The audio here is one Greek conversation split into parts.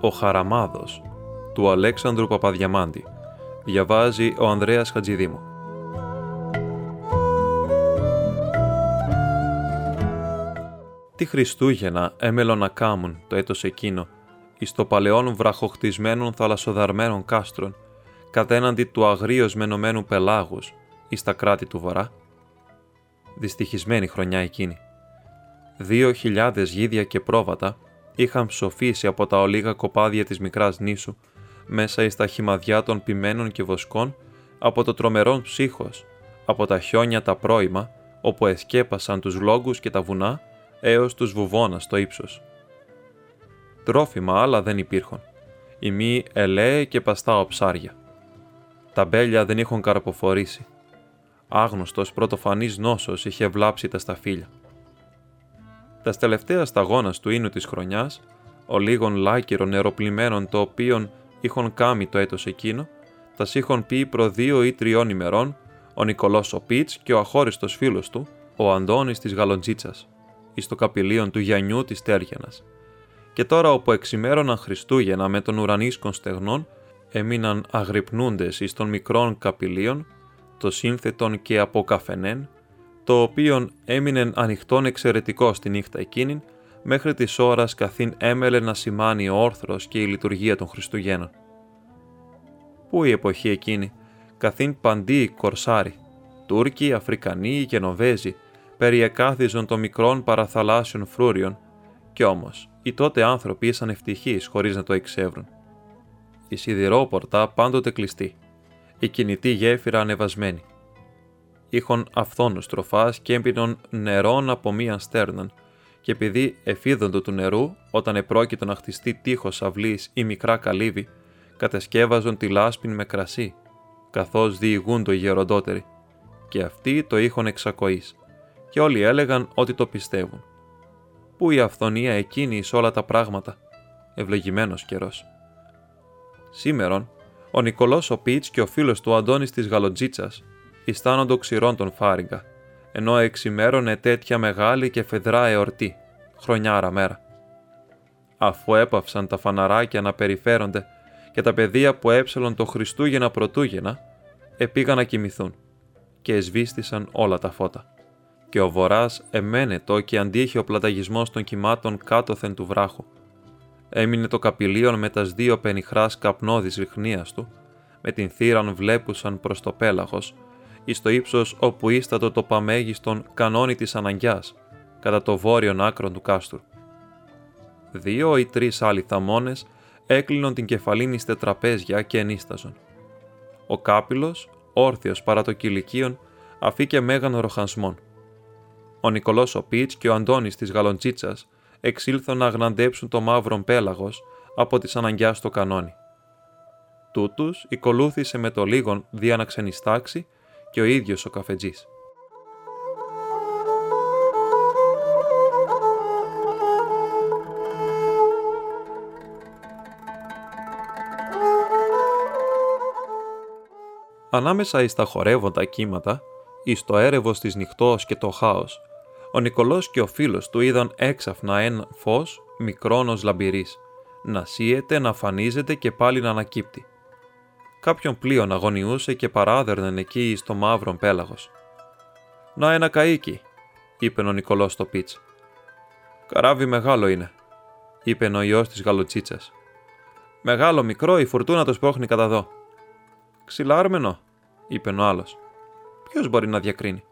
«Ο Χαραμάδος» του Αλέξανδρου Παπαδιαμάντη. Διαβάζει ο Ανδρέας Χατζηδήμου. Τι Χριστούγεννα έμελο να κάμουν το έτος εκείνο, εις το παλαιόν βραχοχτισμένων θαλασσοδαρμένων κάστρων, κατέναντι του αγρίως μενωμένου πελάγους, εις τα κράτη του βορρά; Δυστυχισμένη χρονιά εκείνη. Δύο χιλιάδες γίδια και πρόβατα είχαν ψοφήσει από τα ολίγα κοπάδια της μικράς νήσου, μέσα εις τα χυμαδιά των ποιμένων και βοσκών, από το τρομερόν ψύχος, από τα χιόνια τα πρώιμα, όπου εσκέπασαν τους λόγους και τα βουνά, έως τους βουβόνα στο ύψος. Τρόφιμα άλλα δεν υπήρχαν. Η μη ελέε και παστά ψάρια. Τα μπέλια δεν είχαν καρποφορήσει. Άγνωστος πρωτοφανής νόσος είχε βλάψει τα σταφύλια. Τα τελευταία σταγόνα του ίνου της χρονιάς, ο λίγων λάκυρων νεροπλημένων το οποίον είχον κάμει το έτος εκείνο, τα είχαν πει προ δύο ή τριών ημερών ο Νικολός ο Πίτς και ο αχώριστος φίλος του, ο Αντώνης της Γαλοντζίτσας, εις το καπηλίον του Γιαννιού της Τέργενας. Και τώρα όπου εξημέρωναν Χριστούγεννα με των ουρανίσκων στεγνών, έμειναν αγρυπνούντες εις των μικρών καπηλίων, το σύνθετον και αποκαφενέν, το οποίον έμεινε ανοιχτόν εξαιρετικό στη νύχτα εκείνη, μέχρι της ώρας καθήν έμελε να σημάνει ο όρθρος και η λειτουργία των Χριστουγέννων. Πού η εποχή εκείνη, καθήν παντί κορσάρι, Τούρκοι, Αφρικανοί, Γενοβέζοι, περιεκάθιζον των μικρών παραθαλάσσιων φρούριων, κι όμως οι τότε άνθρωποι ήσαν ευτυχείς χωρίς να το εξεύρουν. Η σιδηρόπορτα πάντοτε κλειστή, η κινητή γέφυρα ανεβασμένη. Είχον αυθόνους τροφάς και έμπινον νερών από μίαν στέρναν, και επειδή εφίδοντο του νερού, όταν επρόκειτο να χτιστεί τείχος αυλής ή μικρά καλύβη, κατασκεύαζον τη λάσπιν με κρασί, καθώς διηγούντο οι γεροντότεροι, και αυτοί το είχον εξακοής, και όλοι έλεγαν ότι το πιστεύουν. Πού η αυθονία εκείνη εις όλα τα πράγματα, ευλογημένος καιρός. Σήμερον, ο Νικολός ο Πίτς και ο φίλος του Αντώνης της Γαλοντζίτσας αισθάνοντο ξηρών τον Φάριγκα, ενώ εξημέρωνε τέτοια μεγάλη και φεδρά εορτή, χρονιάρα μέρα. Αφού έπαυσαν τα φαναράκια να περιφέρονται και τα παιδεία που έψελον το Χριστούγεννα Πρωτούγεννα, επήγαν να κοιμηθούν και εσβήστησαν όλα τα φώτα. Και ο βορράς εμένετο και αντίχε ο πλαταγισμός των κυμάτων κάτωθεν του βράχου. Έμεινε το καπηλίον με τας δύο πενιχράς καπνώδης ριχνίας του, με την θύραν βλέπουσαν προς το πέλαγος, εις το ύψος όπου ίστατο το παμέγιστον κανόνι της αναγκιάς, κατά το βόρειον άκρον του κάστρου. Δύο ή τρεις άλλοι θαμώνες έκλεινον την κεφαλήνη στε τραπέζια και ενίσταζον. Ο κάπηλος, όρθιος παρά το κηλικίον, αφήκε μέγαν ροχανσμόν. Ο Νικολός ο Πίτς και ο Αντώνης της Γαλοντσίτσας εξήλθον να αγναντέψουν το μαύρον πέλαγος από τις αναγκιάς στο κανόνι. Τούτους οικολούθησε με το λίγον δια να ξενιστάξει και ο ίδιος ο καφετζής. Ανάμεσα εις τα χορεύοντα κύματα, εις το έρευος της νυχτός και το χάος, ο Νικολός και ο φίλος του είδαν έξαφνα ένα φως μικρόνος λαμπυρής, να σύεται, να φανίζεται και πάλι να ανακύπτει κάποιον πλοίον αγωνιούσε και παράδερνεν εκεί στο μαύρον πέλαγος. «Να ένα καΐκι», είπε ο Νικολός στο πίτς. «Καράβι μεγάλο είναι», είπε ο ιός της γαλοτσίτσας. «Μεγάλο μικρό η φουρτούνα το σπρώχνει κατά δω». «Ξυλάρμενο», είπε ο άλλος. «Ποιος μπορεί να διακρίνει».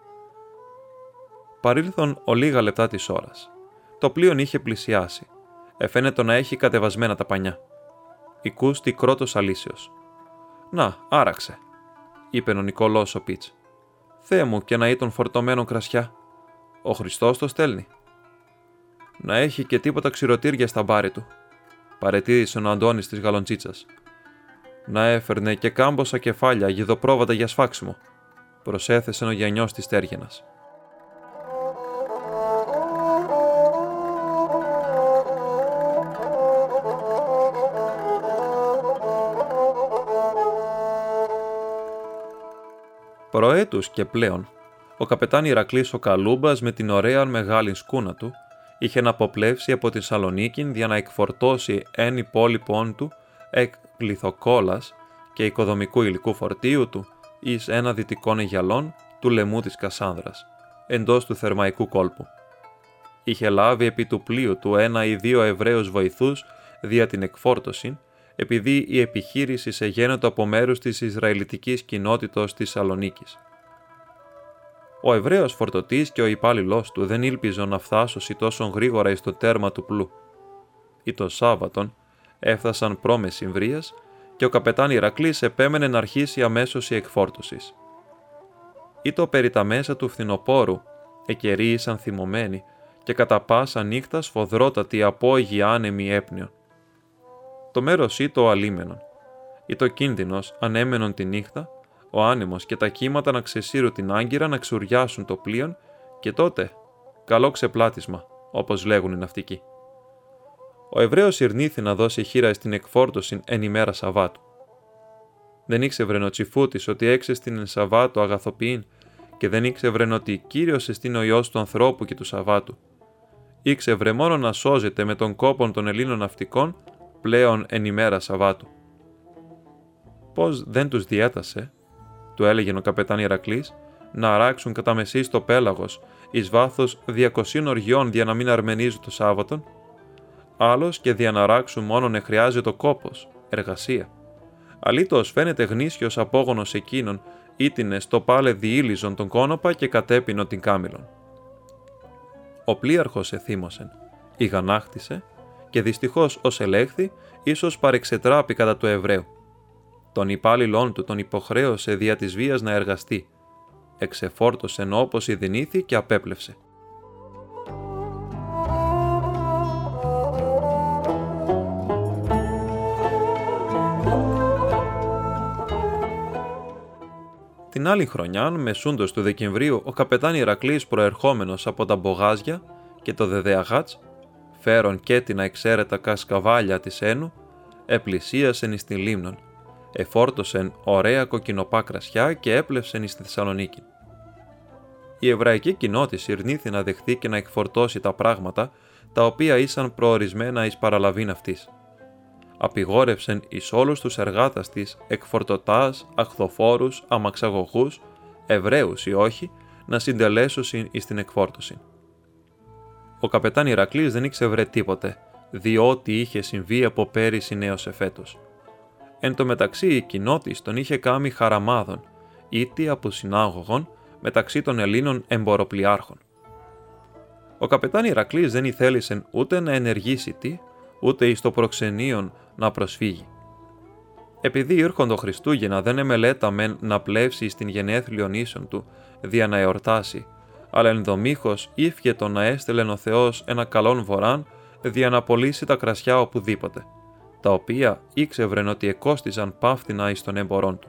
Παρήλθον ο λίγα λεπτά της ώρας. Το πλοίον είχε πλησιάσει. Εφαίνεται να έχει κατεβασμένα τα πανιά. Οικούστη κρότος αλήσεως. Να, άραξε, είπε ο Νικολός ο Πίτ. Θεέ μου και να ήταν φορτωμένο κρασιά. Ο Χριστός το στέλνει. Να έχει και τίποτα ξηροτήρια στα μπάρι του, παρετήρησε ο Αντώνης της Γαλοντσίτσας. Να έφερνε και κάμποσα κεφάλια γιδοπρόβατα για σφάξιμο, προσέθεσε ο Γιαννιός της Τέργενας. Προέτους και πλέον, ο καπετάν Ηρακλής ο Καλούμπας με την ωραία μεγάλη σκούνα του είχε να αποπλέψει από την Σαλονίκη για να εκφορτώσει ένα υπόλοιπον του εκ πληθοκόλας και οικοδομικού υλικού φορτίου του εις ένα δυτικών αιγιαλών του λαιμού της Κασάνδρας, εντός του θερμαϊκού κόλπου. Είχε λάβει επί του πλοίου του ένα ή δύο Εβραίους βοηθούς δια την εκφόρτωση, επειδή η επιχείρηση σε γένετο από μέρους της Ισραηλιτικής κοινότητος της Σαλονίκης. Ο Εβραίος φορτωτής και ο υπάλληλός του δεν ήλπιζαν να φτάσουν τόσο γρήγορα εις το τέρμα του πλού. Ή το Σάββατον έφτασαν πρώμε συμβρίας και ο καπετάν Ηρακλής επέμενε να αρχίσει αμέσως η εκφόρτωσης. Ή το περί τα μέσα του φθινοπόρου εκερίησαν θυμωμένοι και κατά πάσα νύχτα σφοδρότατη απόγειοι άνεμοι έπνιον. Το μέρος ή το αλίμενον, ή το κίνδυνος ανέμενον τη νύχτα, ο άνεμος και τα κύματα να ξεσύρουν την άγκυρα να ξουριάσουν το πλοίο και τότε καλό ξεπλάτισμα, όπως λέγουν οι ναυτικοί. Ο Εβραίος ειρνήθη να δώσει χείρα στην εκφόρτωση εν ημέρα Σαββάτου. Δεν ήξευρεν ο τσιφούτης ότι έξε στην εν Σαββάτου αγαθοποιήν και δεν ήξευρεν ότι Κύριος εστίν ο Υιός του ανθρώπου και του Σαββάτου. Ήξευρε μόνο να σώζεται με τον κόπον των Ελλήνων ναυτικών πλέον εν ημέρα Σαββάτου. Πώς δεν τους διέτασε, του έλεγε ο καπετάν Ηρακλής, να αράξουν κατά μεσή το πέλαγος εις βάθος 200 οργιών για να μην αρμενίζουν το Σάββατον, άλλος και δια να αράξουν μόνον εχρειάζεται κόπος, εργασία. Αλήτως φαίνεται γνήσιος απόγονος εκείνων, ήτινες στο πάλε διήλιζον τον κόνοπα και κατέπινο την κάμιλον. Ο πλοίαρχος εθύμωσεν, ηγανάχτησε και δυστυχώς ως ελέγχθη, ίσως παρεξετράπη κατά του Εβραίου. Τον υπάλληλόν του τον υποχρέωσε δια της βίας να εργαστεί. Εξεφόρτωσε όπως ειδηνήθη και απέπλευσε. Την άλλη χρονιά, μεσούντος του Δεκεμβρίου, ο καπετάν Ηρακλής προερχόμενος από τα Μπογάζια και το Δεδεαγάτς, φέρον και την αεξαίρετα κασκαβάλια της Ένου, επλησίασεν εις την Λίμνον, εφόρτωσεν ωραία κοκκινοπά κρασιά και έπλευσεν εις τη Θεσσαλονίκη. Η εβραϊκή κοινότητα ειρνήθη να δεχθεί και να εκφορτώσει τα πράγματα τα οποία ήσαν προορισμένα εις παραλαβήν αυτής. Απηγόρευσεν εις όλους τους εργάτας της εκφορτωτάς, αχθοφόρους, αμαξαγωγούς, Εβραίους ή όχι, να συντελέσουν εις την εκφόρτωση. Ο καπετάν Ηρακλής δεν ήξευρε τίποτε, διότι είχε συμβεί από πέρυσι νέος εφέτος. Εν τω μεταξύ η κοινότης τον είχε κάμει χαραμάδων, ήτι από συνάγωγων μεταξύ των Ελλήνων εμποροπλιάρχων. Ο καπετάν Ηρακλής δεν ήθελησε ούτε να ενεργήσει τι, ούτε εις το προξενείον να προσφύγει. Επειδή ήρχοντο Χριστούγεννα δεν εμελέταμεν να πλεύσει στην γενέθλιον ίσον του, δια να εορτάσει, αλλά ενδομήχω ήφιε το να έστελεν ο Θεός ένα καλόν βοράν δια να πωλήσει τα κρασιά οπουδήποτε, τα οποία ήξευρεν ότι εκόστιζαν πάφτινα εις των εμπορών του.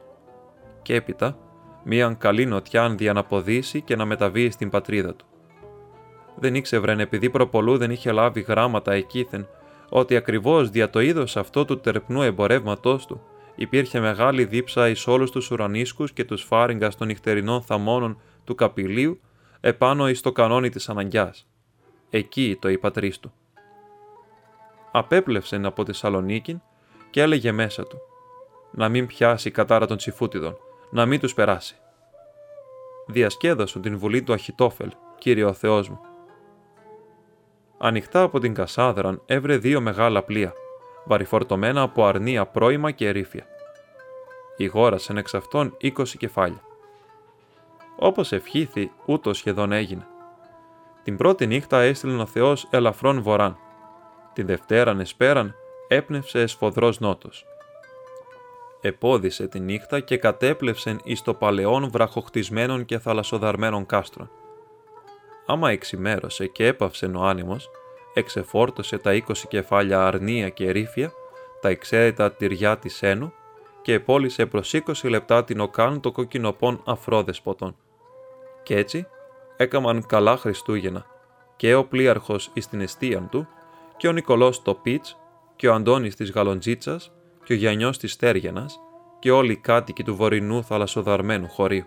Και έπειτα, μίαν καλή νοτιάν δια να ποδήσει και να μεταβεί στην πατρίδα του. Δεν ήξευρεν επειδή προπολού δεν είχε λάβει γράμματα εκείθεν, ότι ακριβώς δια το είδος αυτό του τερπνού εμπορεύματός του υπήρχε μεγάλη δίψα εις όλους τους ουρανίσκους και τους φάριγγας των νυχτερινών θαμώνων του καπηλίου επάνω εις το κανόνι της αναγκιάς. Εκεί το η του. Απέπλευσεν από τη Σαλονίκη και έλεγε μέσα του «Να μην πιάσει κατάρα των τσιφούτιδων, να μην τους περάσει». Διασκέδασον την βουλή του Αχιτόφελ, Κύριε ο Θεός μου. Ανοιχτά από την Κασάδραν έβρε δύο μεγάλα πλοία, βαριφορτωμένα από αρνία πρόημα και ερήφια. Ηγόρασεν εξ αυτών είκοσι κεφάλια. Όπως ευχήθη, ούτως σχεδόν έγινε. Την πρώτη νύχτα έστειλε ο Θεός ελαφρών βοράν. Την Δευτέραν εσπέραν έπνευσε εσφοδρός νότος. Επόδισε τη νύχτα και κατέπλευσεν εις το παλαιόν βραχοχτισμένων και θαλασσοδαρμένων κάστρων. Άμα εξημέρωσε και έπαυσε ο άνεμος, εξεφόρτωσε τα είκοσι κεφάλια αρνία και ρήφια, τα εξαίρετα τυριά της Ένου και επόλυσε προς 20 λεπτά την οκάν το κοκκινοπών αφρόδεσποτων. Κι έτσι έκαμαν καλά Χριστούγεννα και ο πλοίαρχος εις την εστίαν του και ο Νικολός το Πίτς και ο Αντώνης της Γαλοντζίτσας και ο Γιαννιός της Στέργιανας και όλοι οι κάτοικοι του βορεινού θαλασσοδαρμένου χωρίου.